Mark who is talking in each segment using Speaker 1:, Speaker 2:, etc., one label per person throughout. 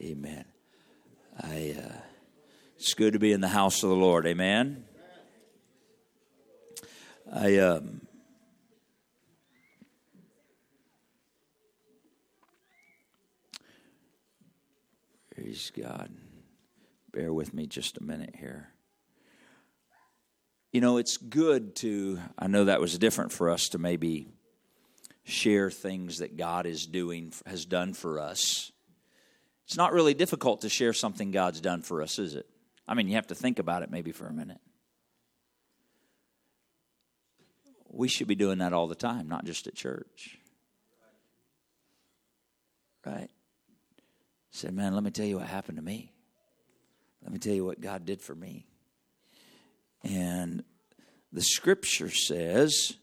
Speaker 1: Amen. I, uh, it's good to be in the house of the Lord. Amen. I, um, praise God. Bear with me just a minute here. You know, it's good to, I know that was different for us to maybe share things that God is doing, has done for us. It's not really difficult to share something God's done for us, is it? I mean, you have to think about it maybe for a minute. We should be doing that all the time, not just at church. Right? Said, man, let me tell you what happened to me. Let me tell you what God did for me. And the scripture says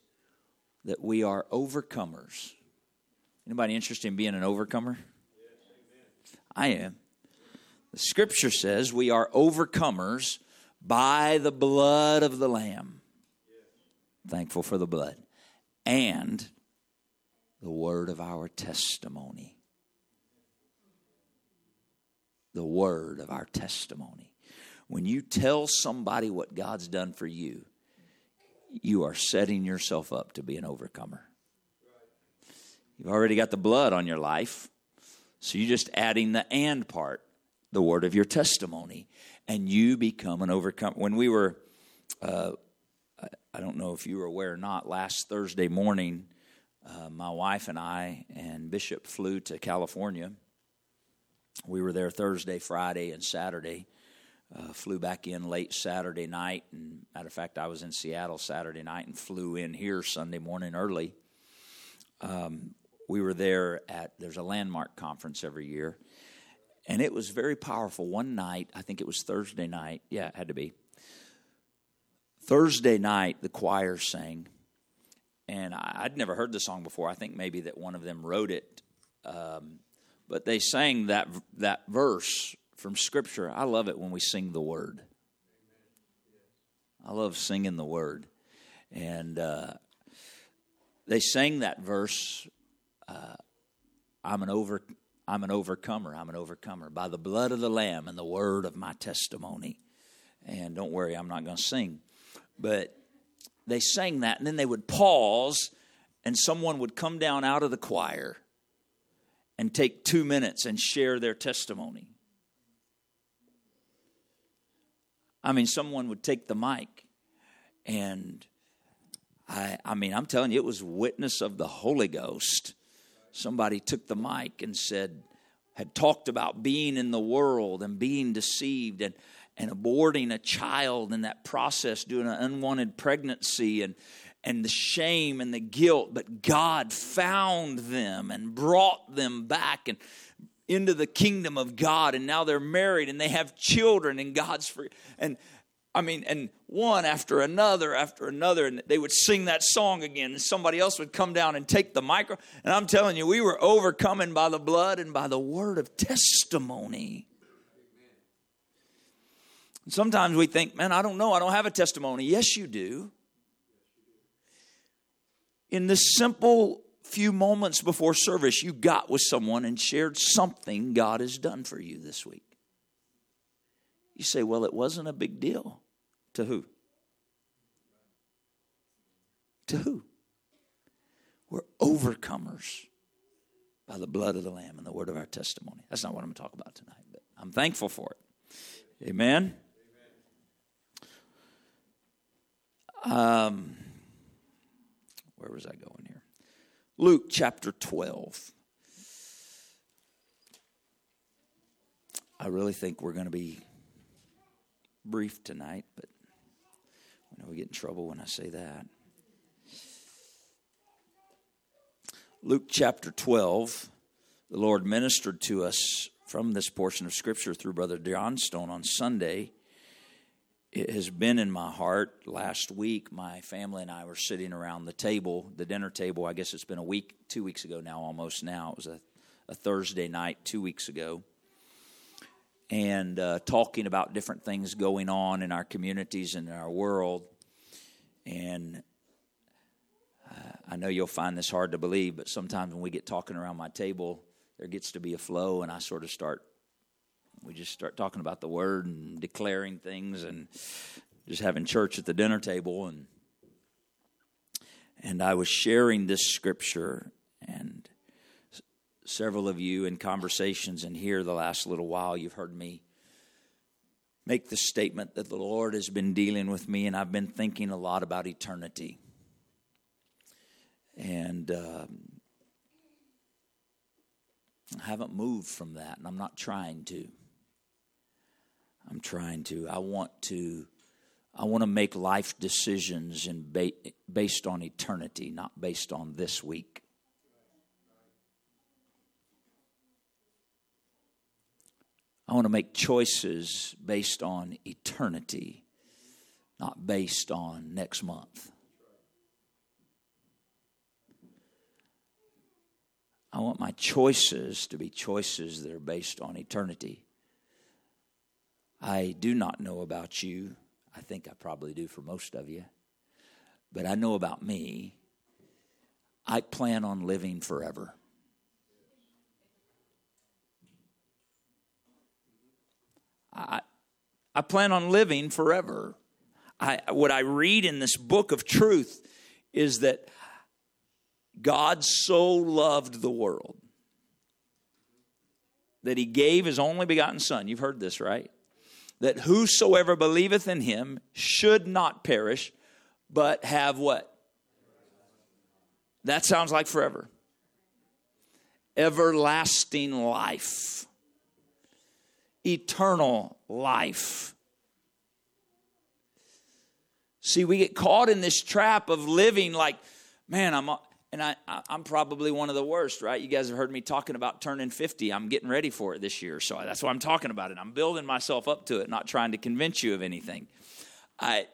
Speaker 1: that we are overcomers. Anybody interested in being an overcomer? I am. The scripture says we are overcomers by the blood of the Lamb. Thankful for the blood. And the word of our testimony. The word of our testimony. When you tell somebody what God's done for you, you are setting yourself up to be an overcomer. You've already got the blood on your life, so you're just adding the and part, the word of your testimony, and you become an overcomer. When we were, uh, I don't know if you were aware or not, last Thursday morning, uh, my wife and I and Bishop flew to California. We were there Thursday, Friday, and Saturday uh, flew back in late Saturday night, and matter of fact, I was in Seattle Saturday night and flew in here Sunday morning early. Um, we were there at there's a landmark conference every year, and it was very powerful. One night, I think it was Thursday night. Yeah, it had to be Thursday night. The choir sang, and I, would never heard the song before. I think maybe that one of them wrote it. Um, but they sang that that verse from Scripture. I love it when we sing the Word. I love singing the Word. And uh, they sang that verse uh, I'm, an over, I'm an overcomer. I'm an overcomer by the blood of the Lamb and the word of my testimony. And don't worry, I'm not going to sing. But they sang that, and then they would pause, and someone would come down out of the choir and take two minutes and share their testimony. I mean, someone would take the mic, and I, I mean, I'm telling you, it was witness of the Holy Ghost. Somebody took the mic and said, had talked about being in the world and being deceived and, and aborting a child in that process, doing an unwanted pregnancy and, and the shame and the guilt. But God found them and brought them back. And into the kingdom of God and now they're married and they have children and God's free and I mean and one after another after another and they would sing that song again and somebody else would come down and take the micro and I'm telling you we were overcoming by the blood and by the word of testimony. Sometimes we think, man, I don't know, I don't have a testimony. Yes, you do. In this simple few moments before service you got with someone and shared something God has done for you this week. You say, well, it wasn't a big deal. To who? To who? We're overcomers by the blood of the Lamb and the word of our testimony. That's not what I'm going to talk about tonight, but I'm thankful for it. Amen. Um, where was I going here? Luke chapter 12. I really think we're going to be brief tonight, but Know we get in trouble when I say that. Luke chapter 12, the Lord ministered to us from this portion of Scripture through Brother Johnstone on Sunday it has been in my heart. Last week, my family and I were sitting around the table, the dinner table. I guess it's been a week, two weeks ago now, almost now. It was a, a Thursday night, two weeks ago. And uh, talking about different things going on in our communities and in our world. And uh, I know you'll find this hard to believe, but sometimes when we get talking around my table, there gets to be a flow, and I sort of start We just start talking about the word and declaring things and just having church at the dinner table and and I was sharing this scripture and several of you in conversations and here the last little while you've heard me make the statement that the Lord has been dealing with me and I've been thinking a lot about eternity. And um, I haven't moved from that, and I'm not trying to. I'm trying to. I want to. I want to make life decisions in ba- based on eternity, not based on this week. I want to make choices based on eternity, not based on next month. I want my choices to be choices that are based on eternity. I do not know about you. I think I probably do for most of you. But I know about me. I plan on living forever. I, I plan on living forever. I, what I read in this book of truth is that God so loved the world that he gave his only begotten Son. You've heard this, right? That whosoever believeth in him should not perish, but have what? That sounds like forever. Everlasting life, eternal life. See, we get caught in this trap of living like, man, I'm and I, I, am probably one of the worst, right? You guys have heard me talking about turning 50. I'm getting ready for it this year, so that's why I'm talking about it. I'm building myself up to it, not trying to convince you of anything. I,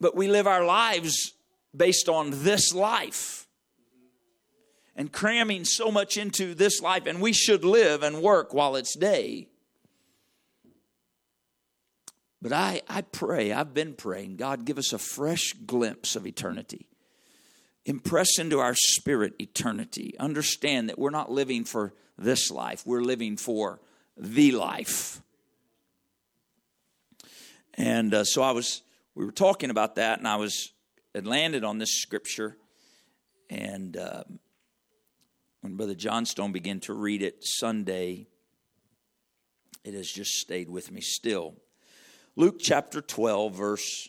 Speaker 1: but we live our lives based on this life and cramming so much into this life, and we should live and work while it's day. But I, I pray, I've been praying, God, give us a fresh glimpse of eternity impress into our spirit eternity. Understand that we're not living for this life, we're living for the life. And uh, so I was, we were talking about that, and I was, had landed on this scripture. And uh, when Brother Johnstone began to read it Sunday, it has just stayed with me still. Luke chapter 12, verse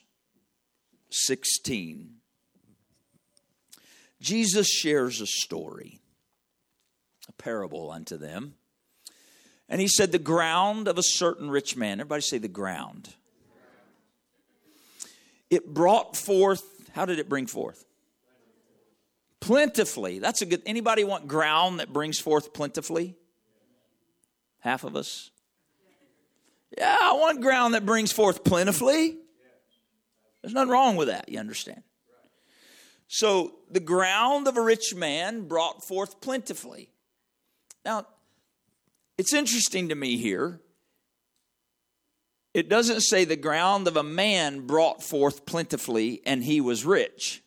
Speaker 1: 16. Jesus shares a story, a parable unto them. And he said, The ground of a certain rich man, everybody say the ground. It brought forth, how did it bring forth? Plentifully. That's a good, anybody want ground that brings forth plentifully? Half of us. Yeah, I want ground that brings forth plentifully. There's nothing wrong with that, you understand. So the ground of a rich man brought forth plentifully. Now, it's interesting to me here. It doesn't say the ground of a man brought forth plentifully and he was rich.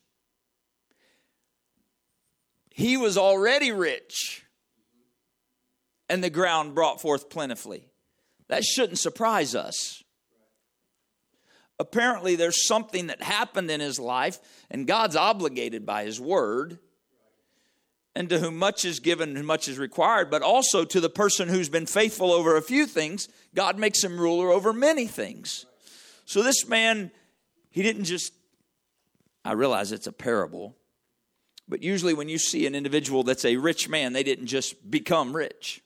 Speaker 1: He was already rich and the ground brought forth plentifully. That shouldn't surprise us apparently there's something that happened in his life, and God's obligated by his word. And to whom much is given and much is required, but also to the person who's been faithful over a few things, God makes him ruler over many things. So this man, he didn't just, I realize it's a parable, but usually when you see an individual that's a rich man, they didn't just become rich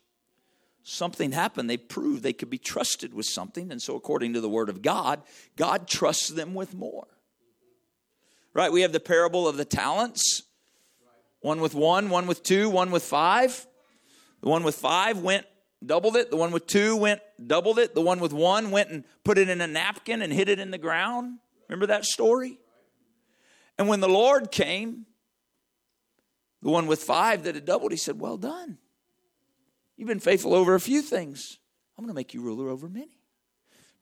Speaker 1: something happened. They proved they could be trusted with something. And so, according to the Word of God, God trusts them with more. Right? We have the parable of the talents one with one, one with two, one with five. The one with five went, doubled it. The one with two went, doubled it. The one with one went and put it in a napkin and hid it in the ground. Remember that story? And when the Lord came, the one with five that had doubled, he said, Well done. You've been faithful over a few things. I'm going to make you ruler over many.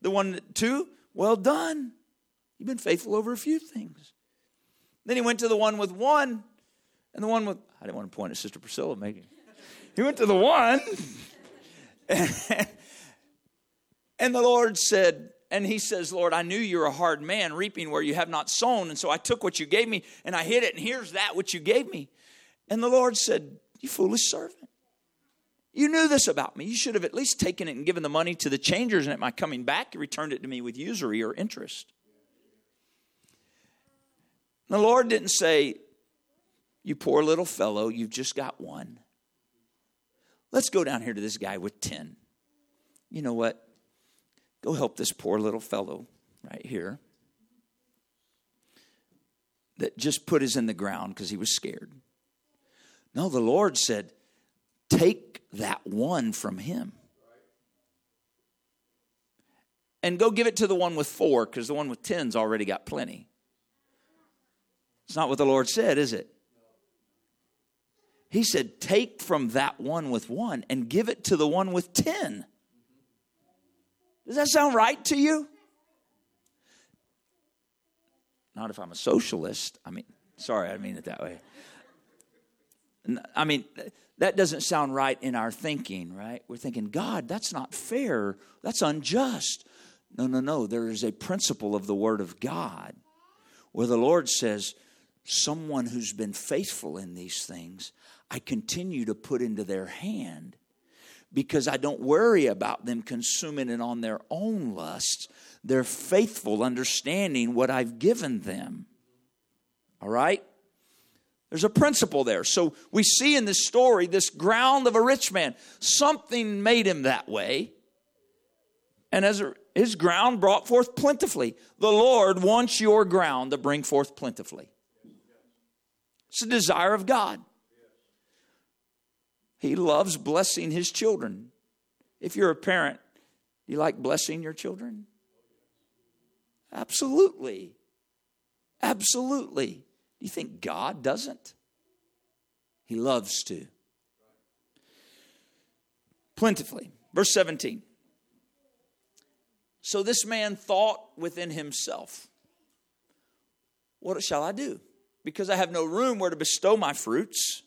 Speaker 1: The one, two, well done. You've been faithful over a few things. Then he went to the one with one, and the one with, I didn't want to point at Sister Priscilla, maybe. He went to the one, and, And the Lord said, and he says, Lord, I knew you're a hard man, reaping where you have not sown. And so I took what you gave me and I hid it, and here's that which you gave me. And the Lord said, You foolish servant. You knew this about me. You should have at least taken it and given the money to the changers, and at my coming back, you returned it to me with usury or interest. The Lord didn't say, You poor little fellow, you've just got one. Let's go down here to this guy with 10. You know what? Go help this poor little fellow right here that just put his in the ground because he was scared. No, the Lord said, Take that one from him. And go give it to the one with four because the one with ten's already got plenty. It's not what the Lord said, is it? He said, Take from that one with one and give it to the one with ten. Does that sound right to you? Not if I'm a socialist. I mean, sorry, I mean it that way. I mean, that doesn't sound right in our thinking, right? We're thinking, God, that's not fair. That's unjust. No, no, no. There is a principle of the Word of God where the Lord says, someone who's been faithful in these things, I continue to put into their hand because I don't worry about them consuming it on their own lusts. They're faithful, understanding what I've given them. All right? There's a principle there. So we see in this story this ground of a rich man. Something made him that way. And as his ground brought forth plentifully. The Lord wants your ground to bring forth plentifully. It's a desire of God. He loves blessing his children. If you're a parent, do you like blessing your children? Absolutely. Absolutely. You think God doesn't? He loves to. Plentifully. Verse 17. So this man thought within himself, What shall I do? Because I have no room where to bestow my fruits.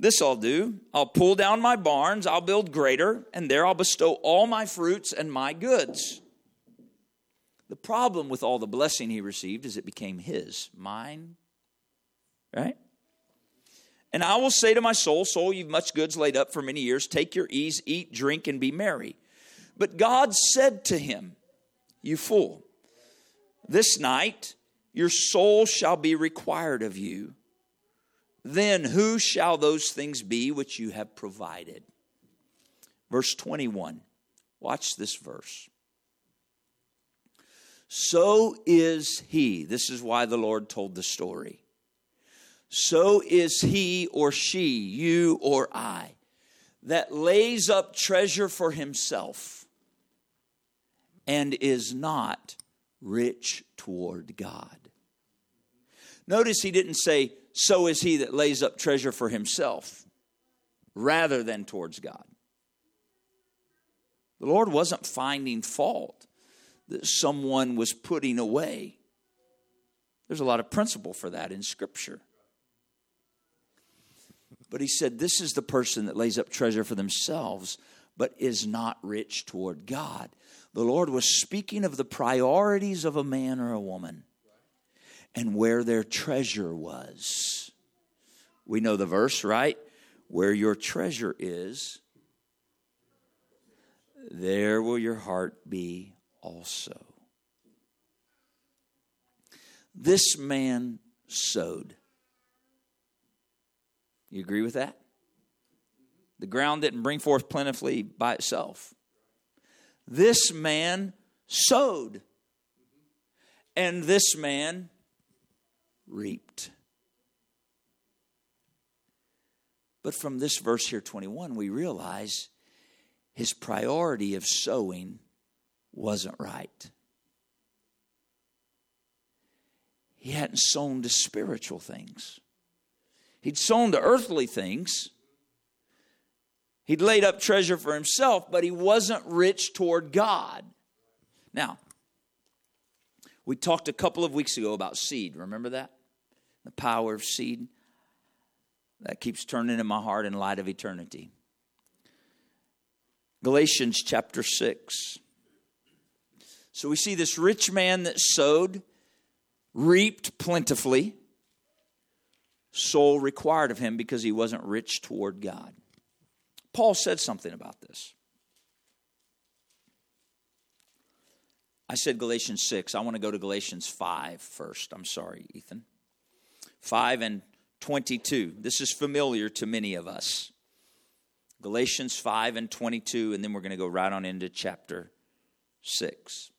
Speaker 1: This I'll do. I'll pull down my barns, I'll build greater, and there I'll bestow all my fruits and my goods. The problem with all the blessing he received is it became his, mine, right? And I will say to my soul, Soul, you've much goods laid up for many years. Take your ease, eat, drink, and be merry. But God said to him, You fool, this night your soul shall be required of you then who shall those things be which you have provided? Verse 21. Watch this verse. So is he. This is why the Lord told the story. So is he or she, you or I, that lays up treasure for himself and is not rich toward God. Notice he didn't say, so is he that lays up treasure for himself rather than towards God. The Lord wasn't finding fault that someone was putting away. There's a lot of principle for that in Scripture. But he said, This is the person that lays up treasure for themselves, but is not rich toward God. The Lord was speaking of the priorities of a man or a woman and where their treasure was. We know the verse, right? Where your treasure is, there will your heart be also. This man sowed. You agree with that? The ground didn't bring forth plentifully by itself. This man sowed. And this man reaped. But from this verse here, 21, we realize his priority of sowing wasn't right. He hadn't sown to spiritual things, he'd sown to earthly things. He'd laid up treasure for himself, but he wasn't rich toward God. Now, we talked a couple of weeks ago about seed. Remember that? The power of seed. That keeps turning in my heart in light of eternity. Galatians chapter 6. So we see this rich man that sowed, reaped plentifully. Soul required of him because he wasn't rich toward God. Paul said something about this. I said Galatians 6. I want to go to Galatians 5 first. I'm sorry, Ethan. 5 and 22. This is familiar to many of us. Galatians 5 and 22, and then we're going to go right on into chapter 6.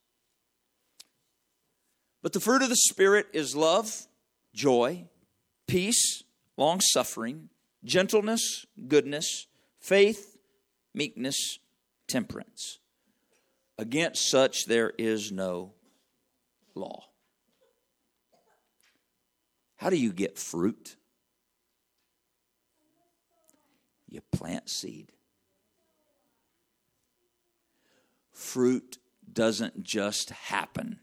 Speaker 1: But the fruit of the Spirit is love, joy, peace, long suffering, gentleness, goodness, faith, meekness, temperance. Against such there is no law. How do you get fruit? You plant seed. Fruit doesn't just happen.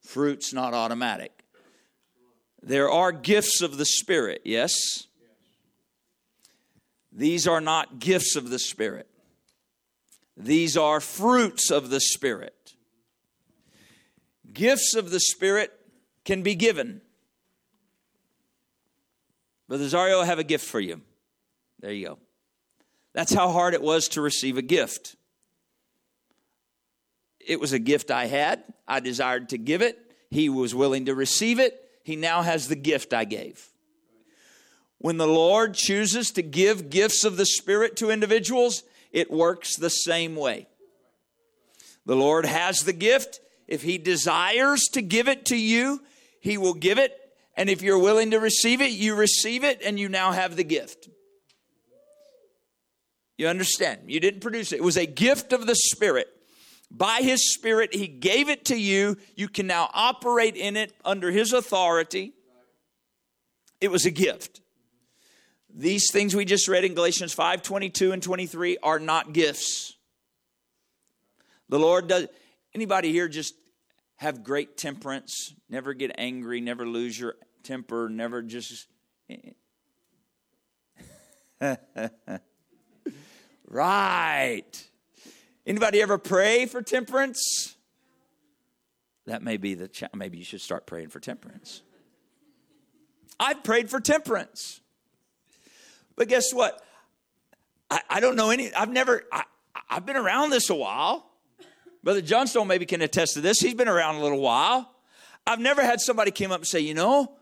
Speaker 1: Fruit's not automatic. There are gifts of the Spirit, yes? These are not gifts of the Spirit. These are fruits of the Spirit. Gifts of the Spirit can be given. Brother Zario, I have a gift for you. There you go. That's how hard it was to receive a gift. It was a gift I had. I desired to give it. He was willing to receive it. He now has the gift I gave. When the Lord chooses to give gifts of the Spirit to individuals, it works the same way. The Lord has the gift. If He desires to give it to you, He will give it. And if you're willing to receive it, you receive it and you now have the gift. You understand? You didn't produce it, it was a gift of the Spirit. By His Spirit, He gave it to you. You can now operate in it under His authority. It was a gift. These things we just read in Galatians 5 22 and 23 are not gifts. The Lord does. Anybody here just have great temperance, never get angry, never lose your temper, never just. right. Anybody ever pray for temperance? That may be the cha- maybe you should start praying for temperance. I've prayed for temperance. But guess what? I, I don't know any, I've never, I, I've been around this a while. Brother Johnstone maybe can attest to this. He's been around a little while. I've never had somebody came up and say, you know,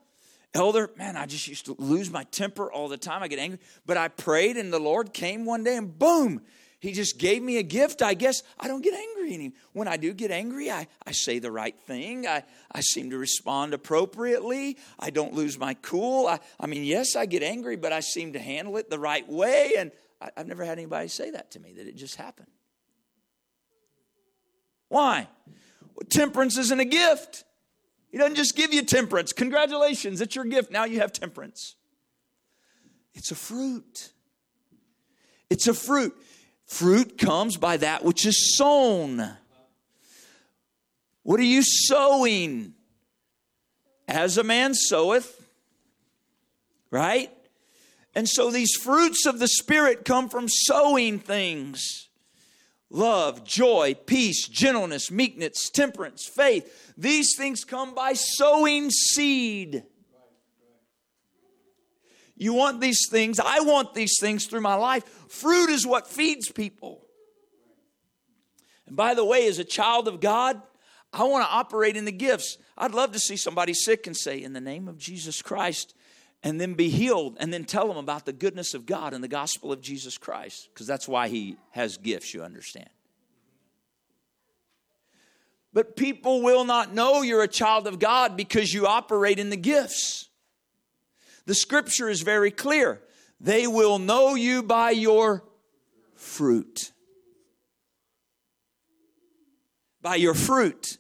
Speaker 1: elder, man, I just used to lose my temper all the time. I get angry. But I prayed and the Lord came one day and boom, he just gave me a gift. I guess I don't get angry anymore. When I do get angry, I, I say the right thing. I, I seem to respond appropriately. I don't lose my cool. I, I mean, yes, I get angry, but I seem to handle it the right way. And I, I've never had anybody say that to me, that it just happened. Why? Well, temperance isn't a gift. He doesn't just give you temperance. Congratulations, it's your gift. Now you have temperance. It's a fruit. It's a fruit. Fruit comes by that which is sown. What are you sowing? As a man soweth, right? And so these fruits of the Spirit come from sowing things love, joy, peace, gentleness, meekness, temperance, faith. These things come by sowing seed. You want these things. I want these things through my life. Fruit is what feeds people. And by the way, as a child of God, I want to operate in the gifts. I'd love to see somebody sick and say, In the name of Jesus Christ, and then be healed, and then tell them about the goodness of God and the gospel of Jesus Christ, because that's why He has gifts, you understand. But people will not know you're a child of God because you operate in the gifts. The scripture is very clear. They will know you by your fruit. By your fruit.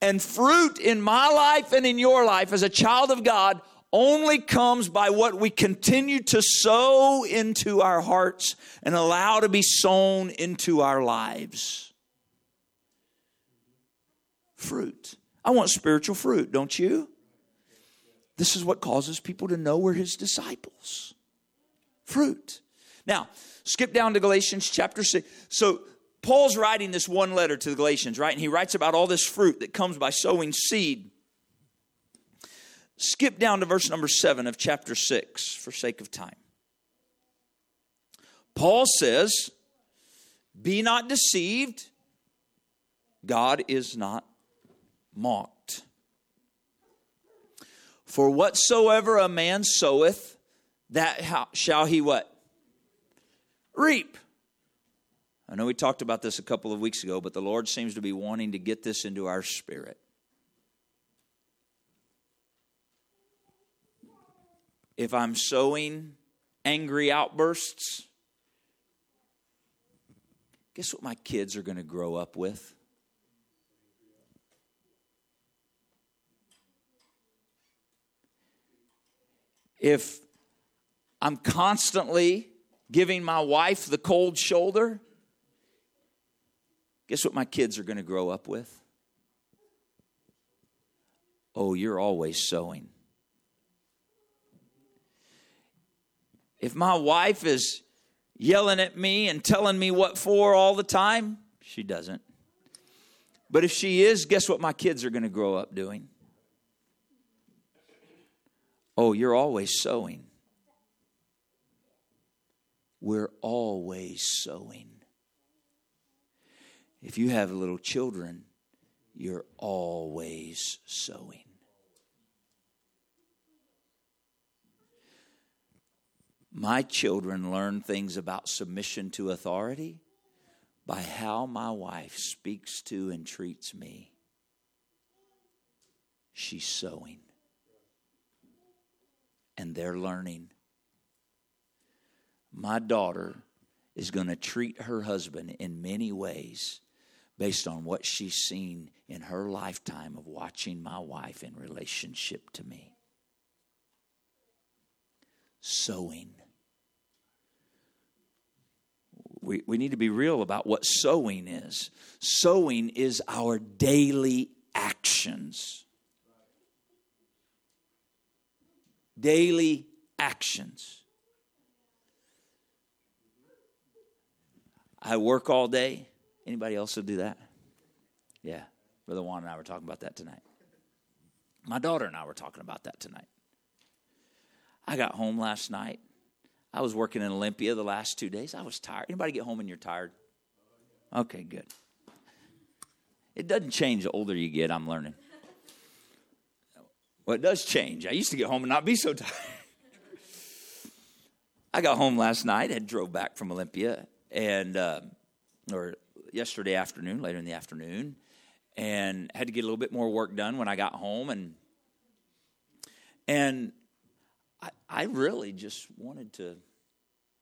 Speaker 1: And fruit in my life and in your life as a child of God only comes by what we continue to sow into our hearts and allow to be sown into our lives. Fruit. I want spiritual fruit, don't you? This is what causes people to know we're his disciples fruit. Now, skip down to Galatians chapter 6. So, Paul's writing this one letter to the Galatians, right? And he writes about all this fruit that comes by sowing seed. Skip down to verse number seven of chapter six for sake of time. Paul says, Be not deceived, God is not mocked. For whatsoever a man soweth, that shall he what? Reap. I know we talked about this a couple of weeks ago, but the Lord seems to be wanting to get this into our spirit. If I'm sowing angry outbursts, guess what my kids are going to grow up with? If I'm constantly giving my wife the cold shoulder, guess what my kids are going to grow up with? Oh, you're always sowing. If my wife is yelling at me and telling me what for all the time, she doesn't. But if she is, guess what my kids are going to grow up doing? Oh, you're always sowing. We're always sowing. If you have little children, you're always sowing. My children learn things about submission to authority by how my wife speaks to and treats me. She's sowing. And they're learning. My daughter is going to treat her husband in many ways based on what she's seen in her lifetime of watching my wife in relationship to me. Sowing we, we need to be real about what sowing is. Sowing is our daily actions. Daily actions. I work all day. Anybody else would do that? Yeah. Brother Juan and I were talking about that tonight. My daughter and I were talking about that tonight. I got home last night I was working in Olympia the last two days. I was tired. Anybody get home and you're tired? Okay, good. It doesn't change the older you get, I'm learning. Well, it does change. I used to get home and not be so tired. I got home last night and drove back from Olympia, and uh, or yesterday afternoon, later in the afternoon, and had to get a little bit more work done when I got home, and and I, I really just wanted to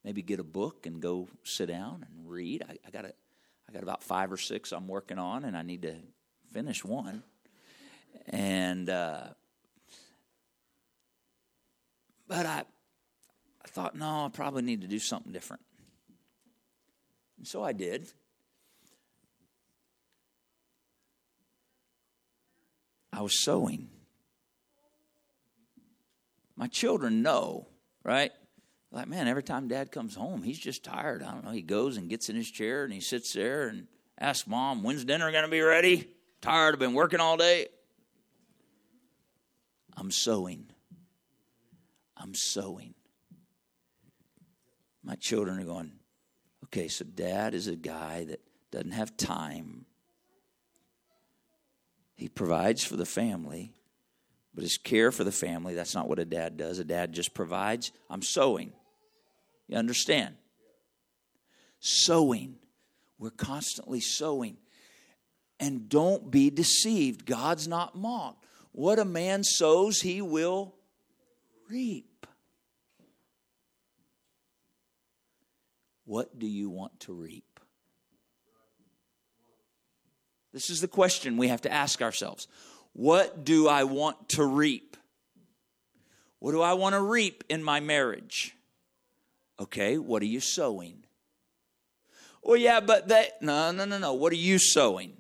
Speaker 1: maybe get a book and go sit down and read. I, I got a, I got about five or six I'm working on, and I need to finish one. And uh, but I, I thought, no, I probably need to do something different. And so I did. I was sowing. My children know, right? Like, man, every time dad comes home, he's just tired. I don't know. He goes and gets in his chair and he sits there and asks mom, when's dinner going to be ready? Tired, I've been working all day. I'm sowing. I'm sowing. My children are going, okay, so dad is a guy that doesn't have time. He provides for the family, but his care for the family, that's not what a dad does. A dad just provides. I'm sowing. You understand? Sowing. We're constantly sowing. And don't be deceived. God's not mocked. What a man sows, he will reap. What do you want to reap? This is the question we have to ask ourselves. What do I want to reap? What do I want to reap in my marriage? Okay, what are you sowing? Well, yeah, but that, no, no, no, no. What are you sowing?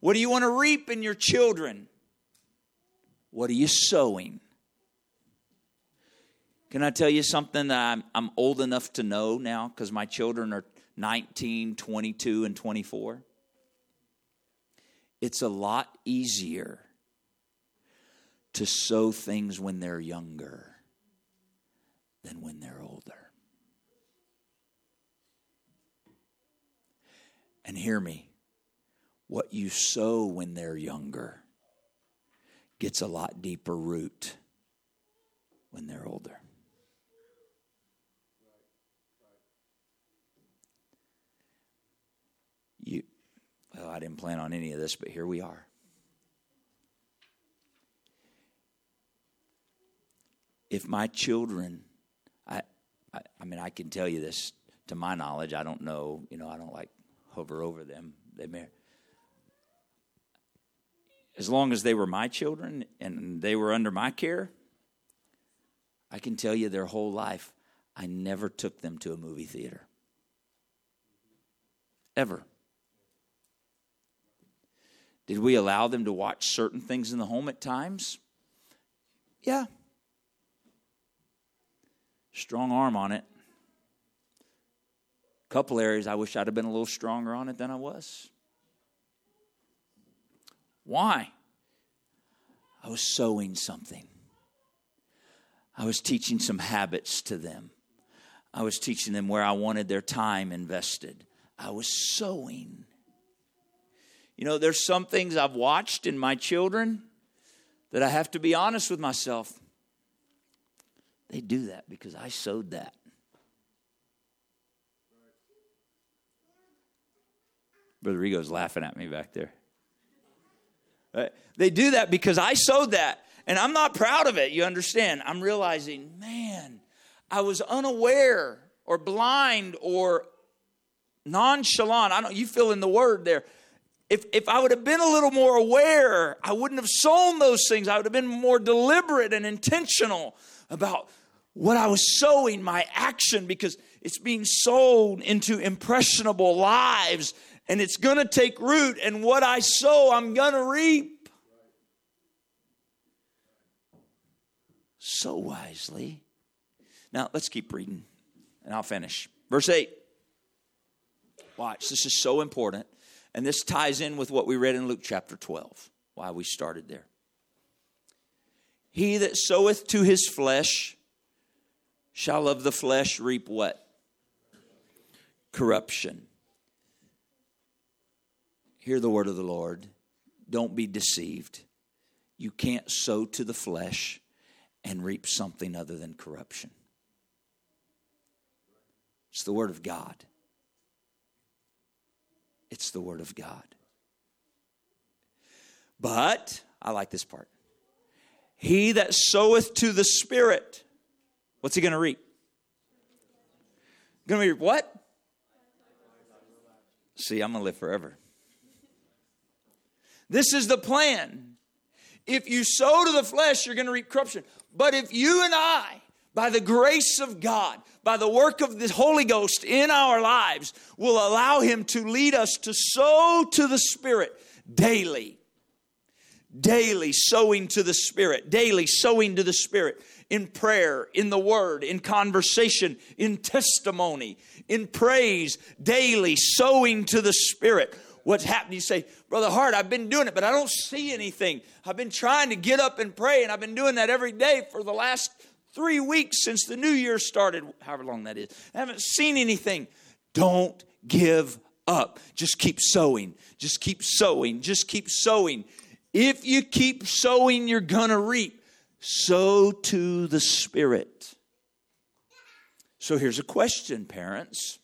Speaker 1: What do you want to reap in your children? What are you sowing? Can I tell you something that I'm, I'm old enough to know now because my children are 19, 22, and 24, it's a lot easier to sow things when they're younger than when they're older. And hear me, what you sow when they're younger gets a lot deeper root when they're older. You, well, I didn't plan on any of this, but here we are. If my children, I, I, I mean, I can tell you this to my knowledge. I don't know, you know, I don't like hover over them. They may, as long as they were my children and they were under my care, I can tell you their whole life, I never took them to a movie theater. Ever. Did we allow them to watch certain things in the home at times? Yeah. Strong arm on it. Couple areas I wish I'd have been a little stronger on it than I was. Why? I was sowing something. I was teaching some habits to them. I was teaching them where I wanted their time invested. I was sowing. You know, there's some things I've watched in my children that I have to be honest with myself. They do that because I sowed that. Brother Rigo's laughing at me back there. Right? They do that because I sowed that. And I'm not proud of it, you understand. I'm realizing, man, I was unaware or blind or nonchalant. I don't you fill in the word there if, if I would have been a little more aware, I wouldn't have sown those things. I would have been more deliberate and intentional about what I was sowing, my action, because it's being sown into impressionable lives and it's going to take root. And what I sow, I'm going to reap. Sow wisely. Now, let's keep reading and I'll finish. Verse 8. Watch, this is so important. And this ties in with what we read in Luke chapter 12, why we started there. He that soweth to his flesh shall of the flesh reap what? Corruption. Hear the word of the Lord. Don't be deceived. You can't sow to the flesh and reap something other than corruption. It's the word of God. It's the Word of God. But, I like this part. He that soweth to the Spirit, what's he going to reap? Going to reap what? See, I'm going to live forever. This is the plan. If you sow to the flesh, you're going to reap corruption. But if you and I by the grace of God, by the work of the Holy Ghost in our lives, will allow Him to lead us to sow to the Spirit daily. Daily sowing to the Spirit, daily sowing to the Spirit in prayer, in the Word, in conversation, in testimony, in praise, daily sowing to the Spirit. What's happening. You say, Brother Hart, I've been doing it, but I don't see anything. I've been trying to get up and pray, and I've been doing that every day for the last Three weeks since the new year started, however long that is. I haven't seen anything. Don't give up. Just keep sowing. Just keep sowing. Just keep sowing. If you keep sowing, you're going to reap. Sow to the Spirit. So here's a question, parents.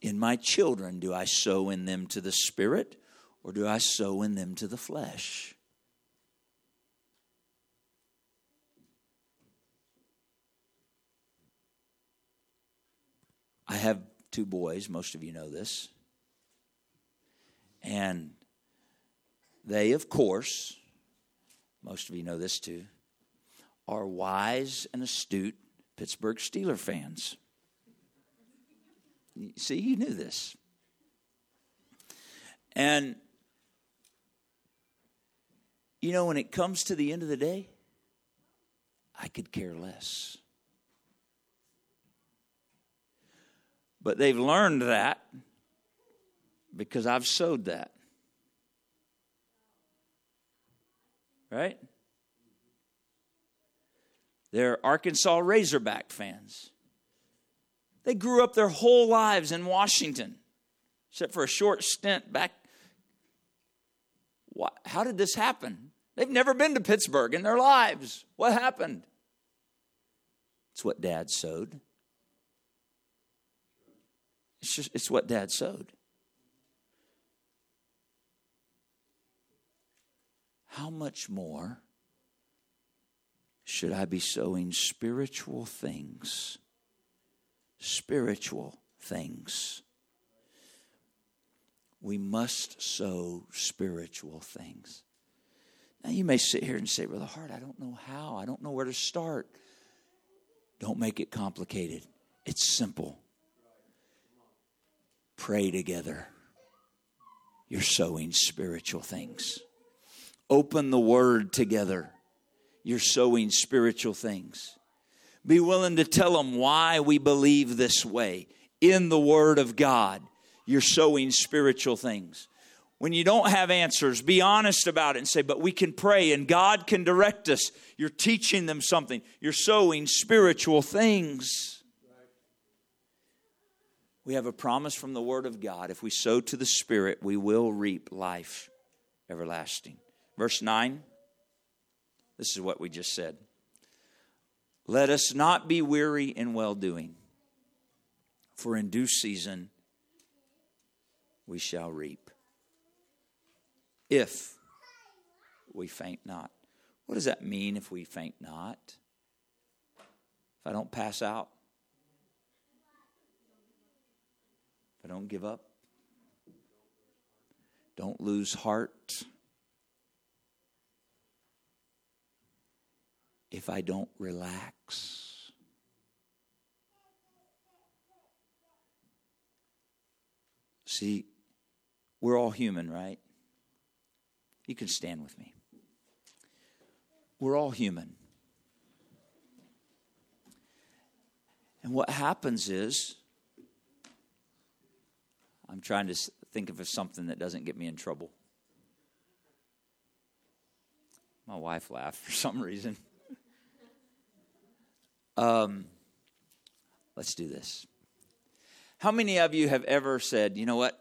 Speaker 1: In my children, do I sow in them to the Spirit or do I sow in them to the flesh? I have two boys, most of you know this. And they, of course, most of you know this too, are wise and astute Pittsburgh Steeler fans. See, you knew this. And, you know, when it comes to the end of the day, I could care less. But they've learned that because I've sowed that. Right? They're Arkansas Razorback fans. They grew up their whole lives in Washington, except for a short stint back. How did this happen? They've never been to Pittsburgh in their lives. What happened? It's what dad sowed. It's just it's what dad sowed. How much more should I be sowing spiritual things? Spiritual things. We must sow spiritual things. Now, you may sit here and say, Brother Hart, I don't know how. I don't know where to start. Don't make it complicated. It's simple. Pray together. You're sowing spiritual things. Open the word together. You're sowing spiritual things. Be willing to tell them why we believe this way in the word of God. You're sowing spiritual things. When you don't have answers, be honest about it and say, but we can pray and God can direct us. You're teaching them something. You're sowing spiritual things. We have a promise from the Word of God. If we sow to the Spirit, we will reap life everlasting. Verse 9, this is what we just said. Let us not be weary in well doing, for in due season we shall reap if we faint not. What does that mean if we faint not? If I don't pass out? Don't give up? Don't lose heart? If I don't relax? See, we're all human, right? You can stand with me. We're all human. And what happens is, I'm trying to think of something that doesn't get me in trouble. My wife laughed for some reason. Um, let's do this. How many of you have ever said, you know what?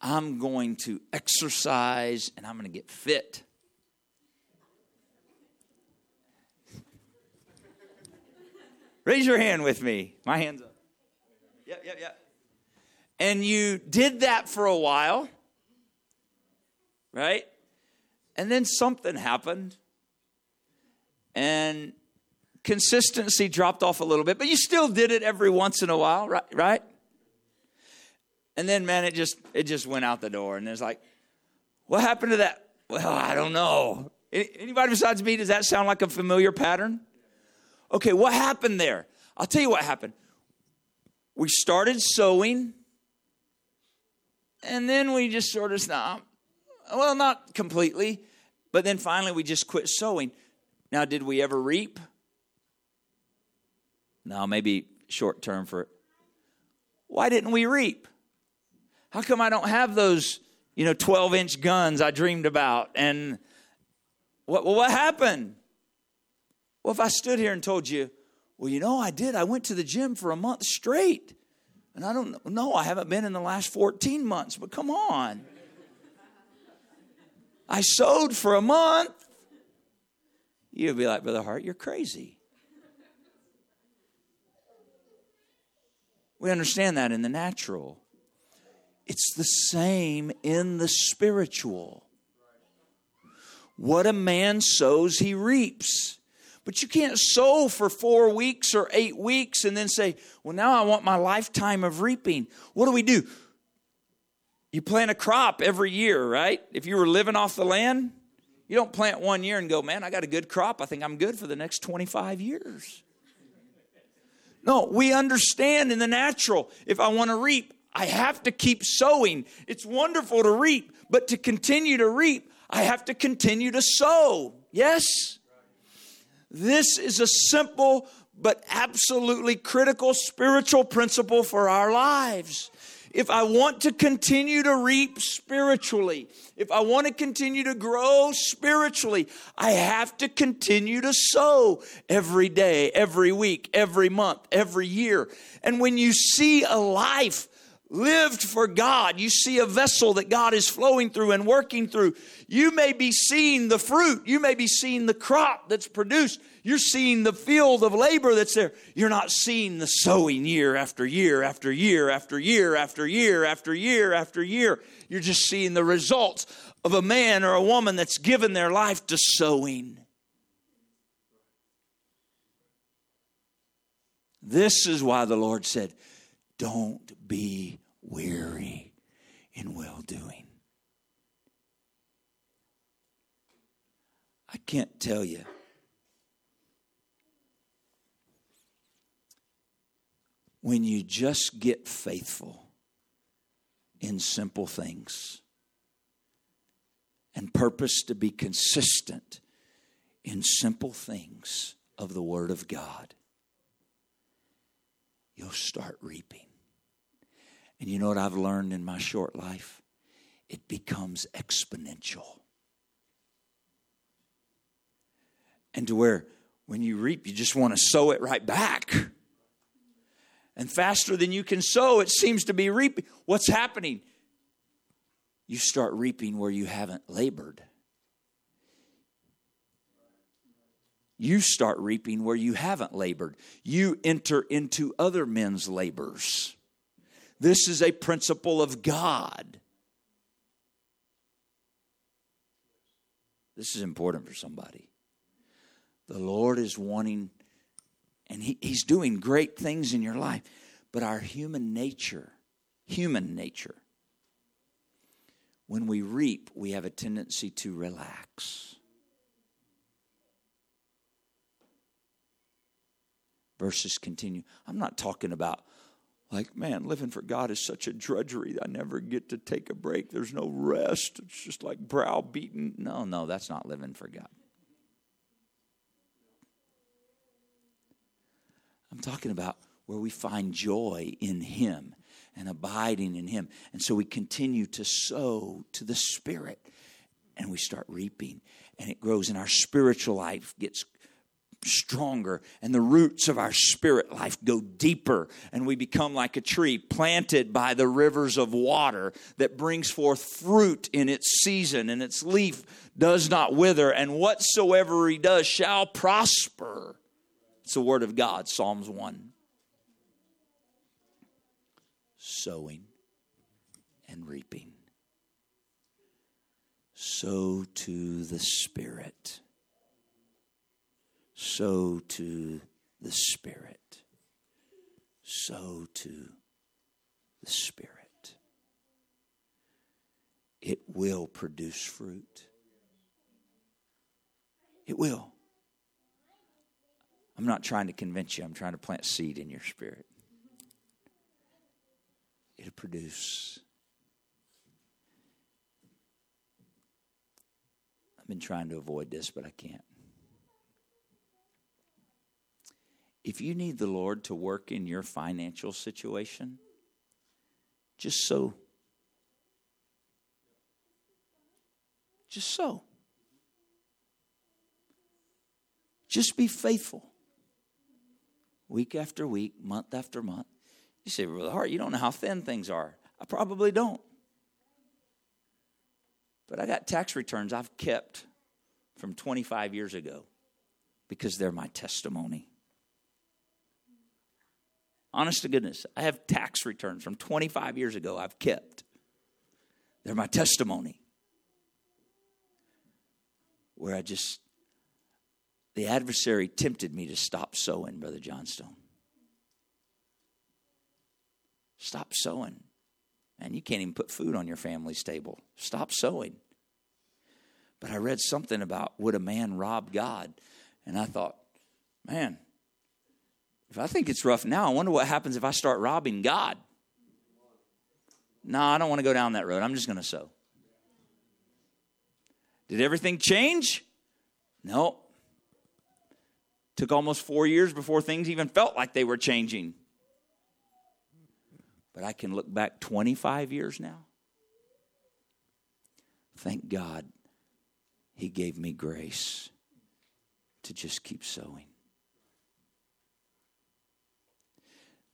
Speaker 1: I'm going to exercise and I'm going to get fit. Raise your hand with me. My hand's up. Yep, yep, yep. And you did that for a while, right? And then something happened. And consistency dropped off a little bit, but you still did it every once in a while, right? Right? And then, man, it just it just went out the door. And it's like, what happened to that? Well, I don't know. Anybody besides me, does that sound like a familiar pattern? Okay, what happened there? I'll tell you what happened. We started sowing, and then we just sort of stopped. Well, not completely, but then finally we just quit sowing. Now, did we ever reap? No, maybe short term for. It. Why didn't we reap? How come I don't have those, you know, 12 inch guns I dreamed about? And what, what happened? Well, if I stood here and told you, well, you know, I did. I went to the gym for a month straight. And I don't know, I haven't been in the last 14 months, but come on. I sowed for a month. You'd be like, Brother Hart, you're crazy. We understand that in the natural. It's the same in the spiritual. What a man sows, he reaps. But you can't sow for four weeks or eight weeks and then say, well, now I want my lifetime of reaping. What do we do? You plant a crop every year, right? If you were living off the land, you don't plant one year and go, man, I got a good crop. I think I'm good for the next 25 years. No, we understand in the natural, if I want to reap, I have to keep sowing. It's wonderful to reap, but to continue to reap, I have to continue to sow. Yes? This is a simple but absolutely critical spiritual principle for our lives. If I want to continue to reap spiritually, if I want to continue to grow spiritually, I have to continue to sow every day, every week, every month, every year. And when you see a life lived for God, you see a vessel that God is flowing through and working through, you may be seeing the fruit, you may be seeing the crop that's produced, you're seeing the field of labor that's there. You're not seeing the sowing year after year after year after year after year after year after year. You're just seeing the results of a man or a woman that's given their life to sowing. This is why the Lord said, Don't be weary in well doing. I can't tell you. When you just get faithful in simple things and purpose to be consistent in simple things of the Word of God, you'll start reaping. And you know what I've learned in my short life? It becomes exponential. And to where when you reap, you just want to sow it right back. And faster than you can sow, it seems to be reaping. What's happening? You start reaping where you haven't labored. You start reaping where you haven't labored. You enter into other men's labors. This is a principle of God. This is important for somebody. The Lord is wanting, and he, He's doing great things in your life, but our human nature, human nature, when we reap, we have a tendency to relax. Verses continue. I'm not talking about like, man, living for God is such a drudgery. I never get to take a break. There's no rest. It's just like browbeaten. No, no, that's not living for God. I'm talking about where we find joy in Him and abiding in Him. And so we continue to sow to the Spirit and we start reaping. And it grows, and our spiritual life gets stronger and the roots of our spirit life go deeper and we become like a tree planted by the rivers of water that brings forth fruit in its season and its leaf does not wither and whatsoever he does shall prosper. It's the word of god psalms 1 sowing and reaping. Sow to the spirit sow to the Spirit. Sow to the Spirit. It will produce fruit. It will. I'm not trying to convince you, I'm trying to plant seed in your spirit. It'll produce. I've been trying to avoid this, but I can't. If you need the Lord to work in your financial situation, just sow. Just sow. Just be faithful. Week after week, month after month. You say, Brother Hart, you don't know how thin things are. I probably don't. But I got tax returns I've kept from 25 years ago because they're my testimony. Honest to goodness, I have tax returns from 25 years ago I've kept. They're my testimony. Where I just, the adversary tempted me to stop sowing, Brother Johnstone. Stop sowing. And you can't even put food on your family's table. Stop sowing. But I read something about would a man rob God? And I thought, man, if I think it's rough now, I wonder what happens if I start robbing God. No, I don't want to go down that road. I'm just going to sow. Did everything change? No. Took almost four years before things even felt like they were changing. But I can look back 25 years now. Thank God He gave me grace to just keep sowing.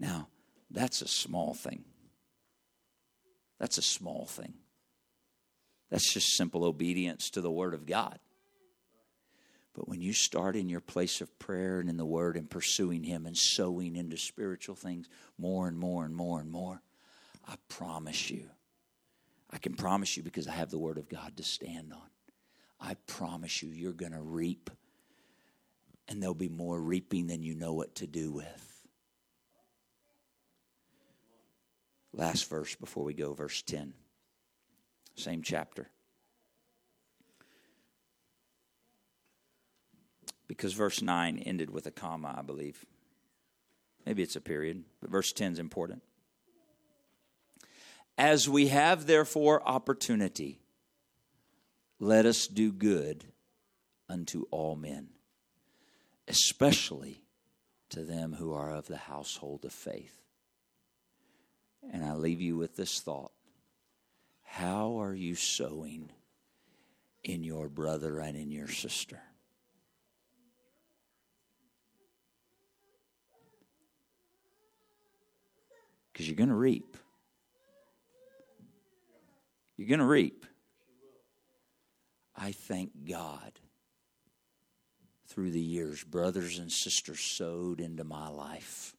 Speaker 1: Now, that's a small thing. That's a small thing. That's just simple obedience to the Word of God. But when you start in your place of prayer and in the Word and pursuing Him and sowing into spiritual things more and more and more and more, I promise you, I can promise you because I have the Word of God to stand on. I promise you, you're going to reap, and there'll be more reaping than you know what to do with. Last verse before we go, verse 10. Same chapter. Because verse 9 ended with a comma, I believe. Maybe it's a period, but verse 10 is important. As we have, therefore, opportunity, let us do good unto all men, especially to them who are of the household of faith. And I leave you with this thought How are you sowing in your brother and in your sister? Because you're going to reap. You're going to reap. I thank God through the years, brothers and sisters sowed into my life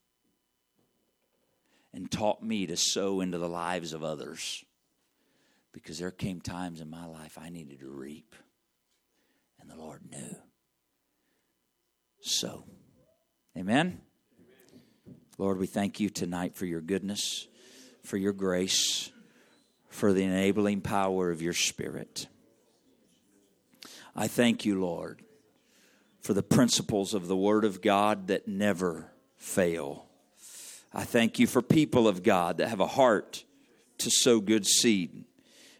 Speaker 1: and taught me to sow into the lives of others. Because there came times in my life I needed to reap, and the Lord knew. So, amen. Lord, we thank you tonight for your goodness, for your grace, for the enabling power of your Spirit. I thank you, Lord, for the principles of the Word of God that never fail. I thank you for people of God that have a heart to sow good seed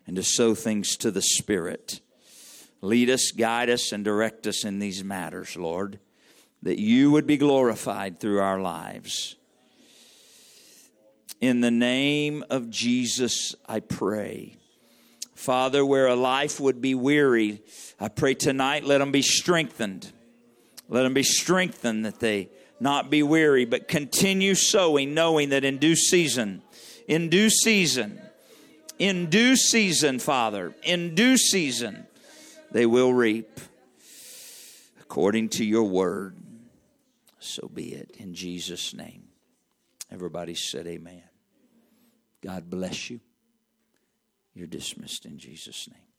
Speaker 1: and to sow things to the Spirit. Lead us, guide us, and direct us in these matters, Lord, that you would be glorified through our lives. In the name of Jesus, I pray. Father, where a life would be weary, I pray tonight, let them be strengthened. Let them be strengthened that they not be weary, but continue sowing, knowing that in due season, in due season, in due season, Father, in due season, they will reap according to your word. So be it in Jesus' name. Everybody said, Amen. God bless you. You're dismissed in Jesus' name.